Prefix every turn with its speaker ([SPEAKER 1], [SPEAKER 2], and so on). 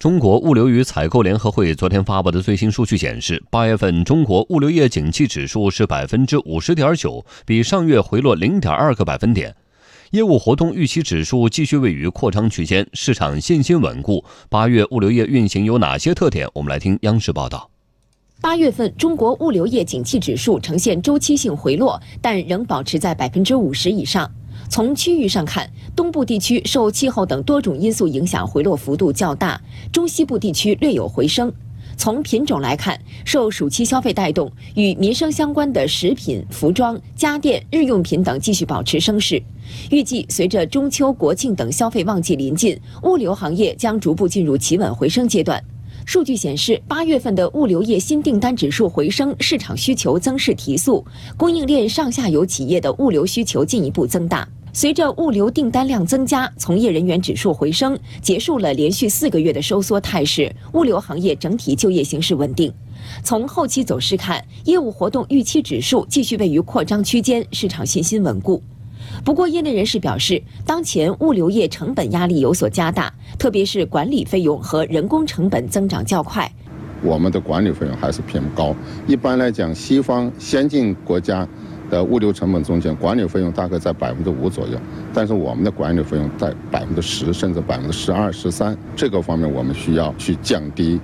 [SPEAKER 1] 中国物流与采购联合会昨天发布的最新数据显示，八月份中国物流业景气指数是百分之五十点九，比上月回落零点二个百分点。业务活动预期指数继续位于扩张区间，市场信心稳固。八月物流业运行有哪些特点？我们来听央视报道。
[SPEAKER 2] 八月份中国物流业景气指数呈现周期性回落，但仍保持在百分之五十以上。从区域上看，东部地区受气候等多种因素影响，回落幅度较大；中西部地区略有回升。从品种来看，受暑期消费带动，与民生相关的食品、服装、家电、日用品等继续保持升势。预计随着中秋、国庆等消费旺季临近，物流行业将逐步进入企稳回升阶段。数据显示，八月份的物流业新订单指数回升，市场需求增势提速，供应链上下游企业的物流需求进一步增大。随着物流订单量增加，从业人员指数回升，结束了连续四个月的收缩态势，物流行业整体就业形势稳定。从后期走势看，业务活动预期指数继续位于扩张区间，市场信心稳固。不过，业内人士表示，当前物流业成本压力有所加大，特别是管理费用和人工成本增长较快。
[SPEAKER 3] 我们的管理费用还是偏高。一般来讲，西方先进国家。的物流成本中间，管理费用大概在百分之五左右，但是我们的管理费用在百分之十甚至百分之十二、十三，这个方面我们需要去降低。